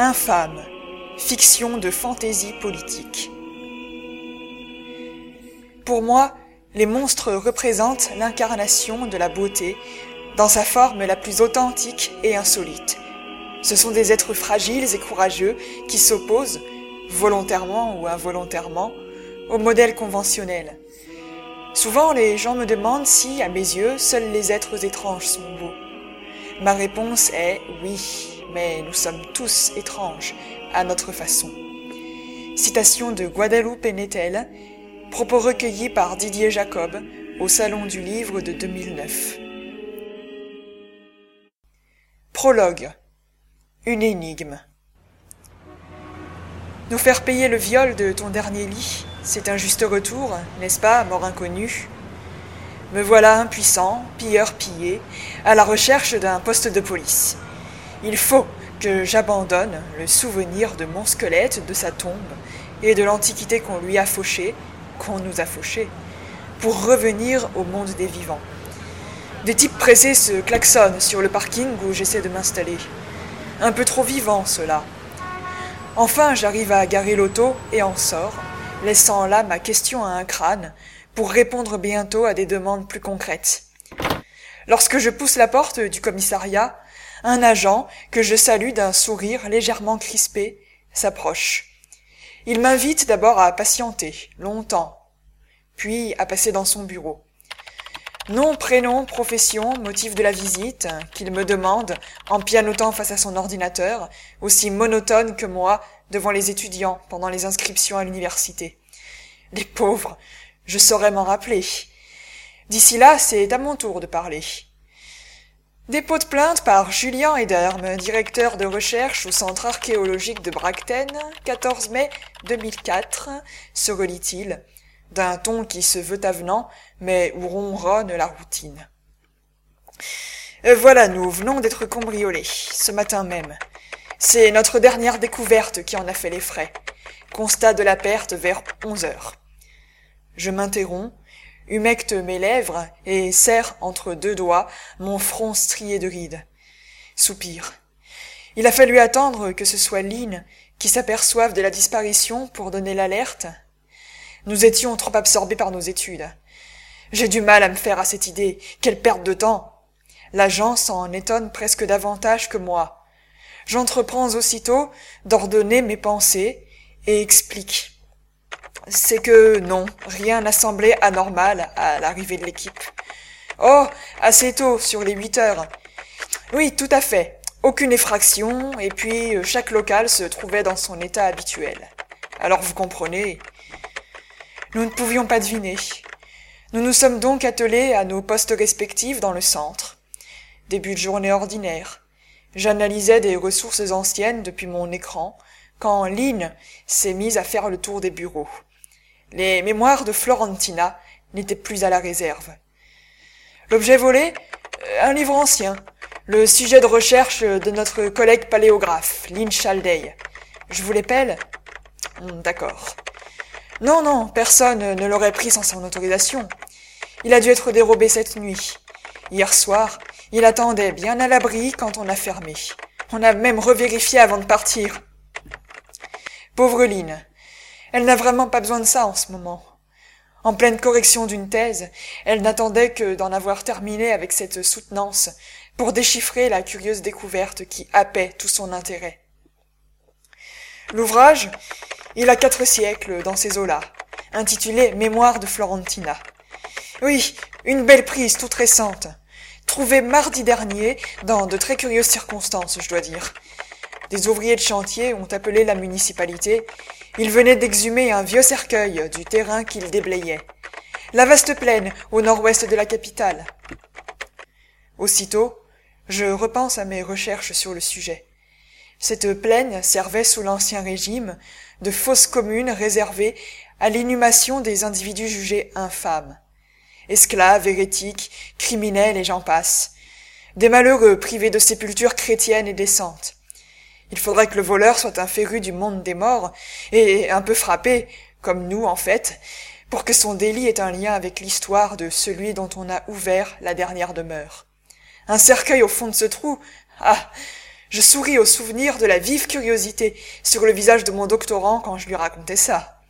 Infâme, fiction de fantaisie politique. Pour moi, les monstres représentent l'incarnation de la beauté dans sa forme la plus authentique et insolite. Ce sont des êtres fragiles et courageux qui s'opposent, volontairement ou involontairement, au modèle conventionnel. Souvent, les gens me demandent si, à mes yeux, seuls les êtres étranges sont beaux. Ma réponse est oui, mais nous sommes tous étranges, à notre façon. Citation de Guadeloupe Nettel, propos recueillis par Didier Jacob au Salon du Livre de 2009. Prologue. Une énigme. Nous faire payer le viol de ton dernier lit, c'est un juste retour, n'est-ce pas, mort inconnu? Me voilà impuissant, pilleur pillé, à la recherche d'un poste de police. Il faut que j'abandonne le souvenir de mon squelette, de sa tombe, et de l'antiquité qu'on lui a fauchée, qu'on nous a fauchée, pour revenir au monde des vivants. Des types pressés se klaxonnent sur le parking où j'essaie de m'installer. Un peu trop vivant, cela. Enfin, j'arrive à garer l'auto et en sors, laissant là ma question à un crâne, pour répondre bientôt à des demandes plus concrètes. Lorsque je pousse la porte du commissariat, un agent, que je salue d'un sourire légèrement crispé, s'approche. Il m'invite d'abord à patienter, longtemps, puis à passer dans son bureau. Nom, prénom, profession, motif de la visite, qu'il me demande en pianotant face à son ordinateur, aussi monotone que moi devant les étudiants pendant les inscriptions à l'université. Les pauvres, je saurais m'en rappeler. D'ici là, c'est à mon tour de parler. Dépôt de plainte par Julien Ederme, directeur de recherche au Centre archéologique de Bracten, 14 mai 2004, se relit-il d'un ton qui se veut avenant, mais où ronronne la routine. Euh, voilà, nous venons d'être cambriolés, ce matin même. C'est notre dernière découverte qui en a fait les frais. Constat de la perte vers onze heures. Je m'interromps, humecte mes lèvres et serre entre deux doigts mon front strié de rides. Soupir. Il a fallu attendre que ce soit Lynn qui s'aperçoive de la disparition pour donner l'alerte nous étions trop absorbés par nos études. J'ai du mal à me faire à cette idée. Quelle perte de temps. L'agent s'en étonne presque davantage que moi. J'entreprends aussitôt d'ordonner mes pensées et explique. C'est que non, rien n'a semblé anormal à l'arrivée de l'équipe. Oh, assez tôt, sur les huit heures. Oui, tout à fait. Aucune effraction, et puis euh, chaque local se trouvait dans son état habituel. Alors vous comprenez, nous ne pouvions pas deviner. Nous nous sommes donc attelés à nos postes respectifs dans le centre. Début de journée ordinaire. J'analysais des ressources anciennes depuis mon écran, quand Lynn s'est mise à faire le tour des bureaux. Les mémoires de Florentina n'étaient plus à la réserve. L'objet volé euh, Un livre ancien. Le sujet de recherche de notre collègue paléographe, Lynn Chaldey. Je vous l'épelle hmm, D'accord. Non, non, personne ne l'aurait pris sans son autorisation. Il a dû être dérobé cette nuit. Hier soir, il attendait bien à l'abri quand on a fermé. On a même revérifié avant de partir. Pauvre Lynn. Elle n'a vraiment pas besoin de ça en ce moment. En pleine correction d'une thèse, elle n'attendait que d'en avoir terminé avec cette soutenance pour déchiffrer la curieuse découverte qui happait tout son intérêt. L'ouvrage, il a quatre siècles dans ces eaux-là, intitulé Mémoire de Florentina. Oui, une belle prise toute récente, trouvée mardi dernier dans de très curieuses circonstances, je dois dire. Des ouvriers de chantier ont appelé la municipalité. Ils venaient d'exhumer un vieux cercueil du terrain qu'ils déblayaient. La vaste plaine au nord-ouest de la capitale. Aussitôt, je repense à mes recherches sur le sujet. Cette plaine servait sous l'Ancien Régime de fosses communes réservées à l'inhumation des individus jugés infâmes. Esclaves, hérétiques, criminels et j'en passe. Des malheureux privés de sépultures chrétiennes et décentes. Il faudrait que le voleur soit un féru du monde des morts et un peu frappé, comme nous en fait, pour que son délit ait un lien avec l'histoire de celui dont on a ouvert la dernière demeure. Un cercueil au fond de ce trou Ah Je souris au souvenir de la vive curiosité sur le visage de mon doctorant quand je lui racontais ça.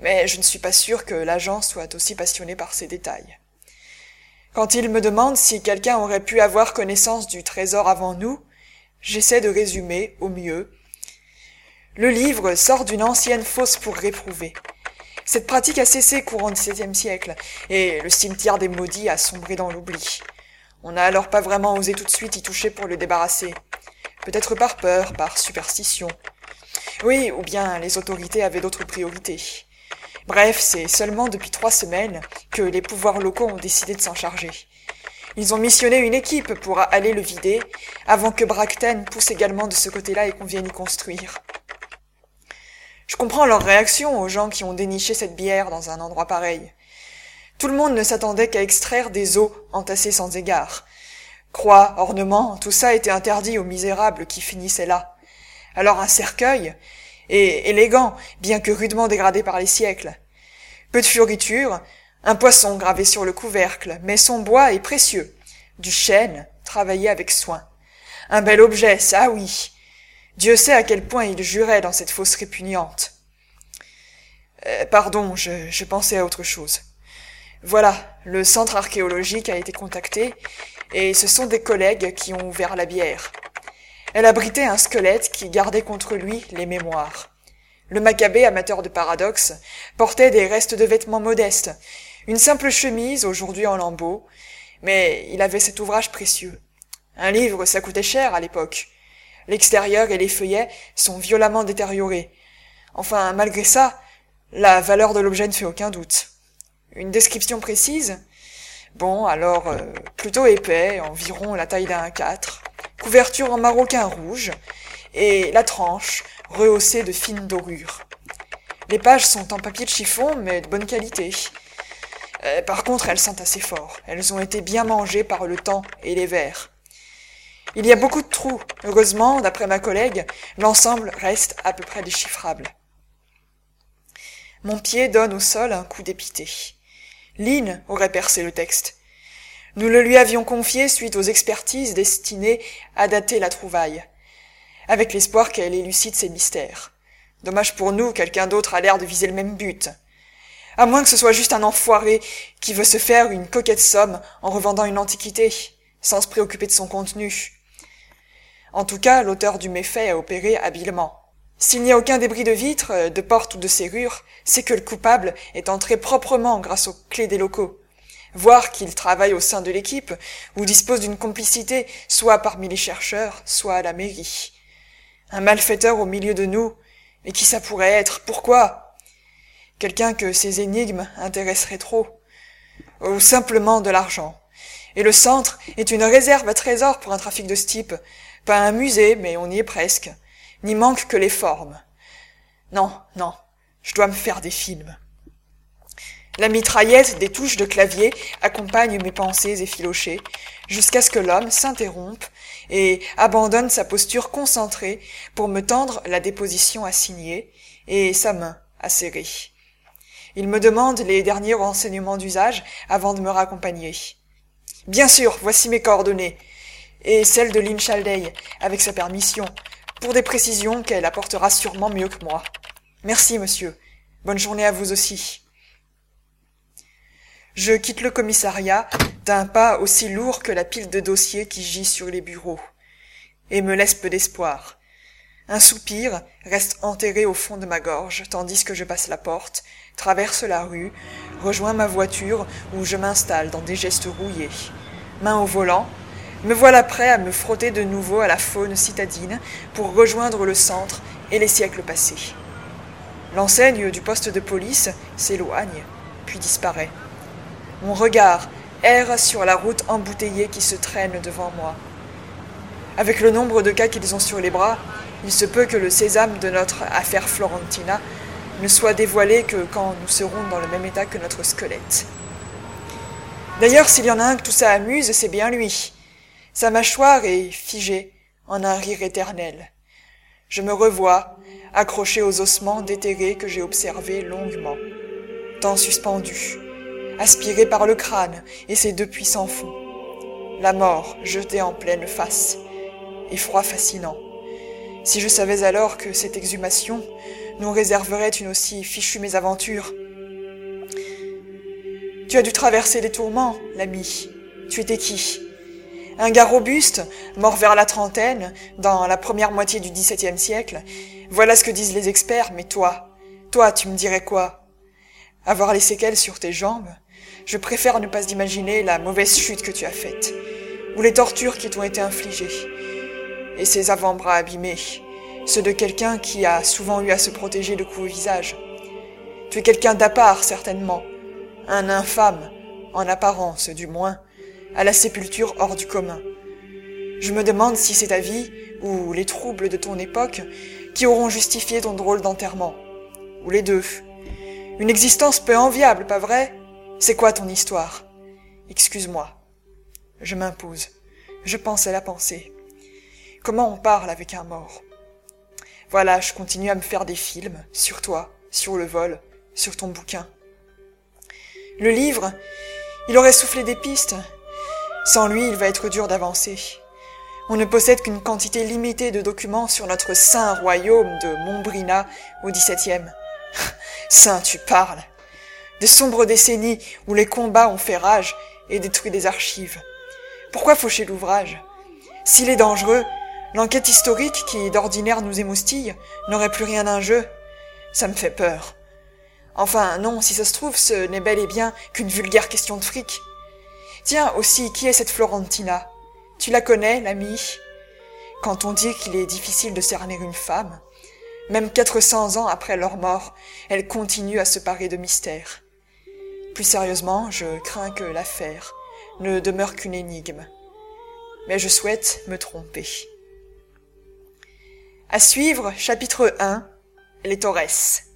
Mais je ne suis pas sûr que l'agent soit aussi passionné par ces détails. Quand il me demande si quelqu'un aurait pu avoir connaissance du trésor avant nous, j'essaie de résumer au mieux. Le livre sort d'une ancienne fosse pour réprouver. Cette pratique a cessé courant XVIIe siècle, et le cimetière des maudits a sombré dans l'oubli. On n'a alors pas vraiment osé tout de suite y toucher pour le débarrasser. Peut-être par peur, par superstition. Oui, ou bien les autorités avaient d'autres priorités. Bref, c'est seulement depuis trois semaines que les pouvoirs locaux ont décidé de s'en charger. Ils ont missionné une équipe pour aller le vider, avant que Bracten pousse également de ce côté-là et qu'on vienne y construire. Je comprends leur réaction aux gens qui ont déniché cette bière dans un endroit pareil. Tout le monde ne s'attendait qu'à extraire des eaux entassées sans égard. Croix, ornements, tout ça était interdit aux misérables qui finissaient là. Alors un cercueil, et élégant, bien que rudement dégradé par les siècles. Peu de fioritures, un poisson gravé sur le couvercle, mais son bois est précieux. Du chêne, travaillé avec soin. Un bel objet, ça oui. Dieu sait à quel point il jurait dans cette fosse répugnante. Euh, pardon, je, pensais à autre chose. Voilà, le centre archéologique a été contacté, et ce sont des collègues qui ont ouvert la bière. Elle abritait un squelette qui gardait contre lui les mémoires. Le macabé, amateur de paradoxes, portait des restes de vêtements modestes, une simple chemise aujourd'hui en lambeaux, mais il avait cet ouvrage précieux. Un livre, ça coûtait cher à l'époque. L'extérieur et les feuillets sont violemment détériorés. Enfin, malgré ça, la valeur de l'objet ne fait aucun doute. Une description précise? Bon, alors, euh, plutôt épais, environ la taille d'un 4, couverture en maroquin rouge, et la tranche rehaussée de fines dorures. Les pages sont en papier de chiffon, mais de bonne qualité. Euh, par contre, elles sentent assez fort. Elles ont été bien mangées par le temps et les vers. Il y a beaucoup de trous. Heureusement, d'après ma collègue, l'ensemble reste à peu près déchiffrable. Mon pied donne au sol un coup d'épité. Lynn aurait percé le texte. Nous le lui avions confié suite aux expertises destinées à dater la trouvaille, avec l'espoir qu'elle élucide ses mystères. Dommage pour nous, quelqu'un d'autre a l'air de viser le même but. À moins que ce soit juste un enfoiré qui veut se faire une coquette somme en revendant une antiquité, sans se préoccuper de son contenu. En tout cas, l'auteur du méfait a opéré habilement. S'il n'y a aucun débris de vitre, de porte ou de serrure, c'est que le coupable est entré proprement grâce aux clés des locaux. Voir qu'il travaille au sein de l'équipe, ou dispose d'une complicité, soit parmi les chercheurs, soit à la mairie. Un malfaiteur au milieu de nous, mais qui ça pourrait être Pourquoi? Quelqu'un que ces énigmes intéresseraient trop. Ou simplement de l'argent. Et le centre est une réserve à trésors pour un trafic de ce type. Pas un musée, mais on y est presque n'y manque que les formes. Non, non, je dois me faire des films. La mitraillette des touches de clavier accompagne mes pensées effilochées, jusqu'à ce que l'homme s'interrompe et abandonne sa posture concentrée pour me tendre la déposition à signer et sa main à serrer. Il me demande les derniers renseignements d'usage avant de me raccompagner. Bien sûr, voici mes coordonnées, et celles de Lynn avec sa permission, pour des précisions qu'elle apportera sûrement mieux que moi. Merci, monsieur. Bonne journée à vous aussi. Je quitte le commissariat d'un pas aussi lourd que la pile de dossiers qui gît sur les bureaux, et me laisse peu d'espoir. Un soupir reste enterré au fond de ma gorge, tandis que je passe la porte, traverse la rue, rejoins ma voiture où je m'installe dans des gestes rouillés. Main au volant, me voilà prêt à me frotter de nouveau à la faune citadine pour rejoindre le centre et les siècles passés. L'enseigne du poste de police s'éloigne, puis disparaît. Mon regard erre sur la route embouteillée qui se traîne devant moi. Avec le nombre de cas qu'ils ont sur les bras, il se peut que le sésame de notre affaire Florentina ne soit dévoilé que quand nous serons dans le même état que notre squelette. D'ailleurs, s'il y en a un que tout ça amuse, c'est bien lui. Sa mâchoire est figée en un rire éternel. Je me revois, accroché aux ossements déterrés que j'ai observés longuement, tant suspendus, aspiré par le crâne et ses deux puissants fonds. La mort jetée en pleine face, effroi fascinant. Si je savais alors que cette exhumation nous réserverait une aussi fichue mésaventure. Tu as dû traverser des tourments, l'ami. Tu étais qui? Un gars robuste, mort vers la trentaine, dans la première moitié du XVIIe siècle. Voilà ce que disent les experts, mais toi, toi, tu me dirais quoi? Avoir les séquelles sur tes jambes? Je préfère ne pas imaginer la mauvaise chute que tu as faite, ou les tortures qui t'ont été infligées, et ces avant-bras abîmés, ceux de quelqu'un qui a souvent eu à se protéger de coups au visage. Tu es quelqu'un d'à part, certainement, un infâme, en apparence du moins, à la sépulture hors du commun. Je me demande si c'est ta vie, ou les troubles de ton époque, qui auront justifié ton drôle d'enterrement ou les deux. Une existence peu enviable, pas vrai? C'est quoi ton histoire? Excuse-moi. Je m'impose. Je pense à la pensée. Comment on parle avec un mort? Voilà, je continue à me faire des films, sur toi, sur le vol, sur ton bouquin. Le livre, il aurait soufflé des pistes. Sans lui, il va être dur d'avancer. On ne possède qu'une quantité limitée de documents sur notre saint royaume de Montbrina au XVIIe. Saint, tu parles. Des sombres décennies où les combats ont fait rage et détruit des archives. Pourquoi faucher l'ouvrage? S'il est dangereux, l'enquête historique qui d'ordinaire nous émoustille n'aurait plus rien d'un jeu. Ça me fait peur. Enfin, non, si ça se trouve, ce n'est bel et bien qu'une vulgaire question de fric. Tiens, aussi, qui est cette Florentina? Tu la connais, l'amie? Quand on dit qu'il est difficile de cerner une femme, même 400 ans après leur mort, elle continue à se parer de mystères. Plus sérieusement, je crains que l'affaire ne demeure qu'une énigme. Mais je souhaite me tromper. À suivre, chapitre 1, les Torres.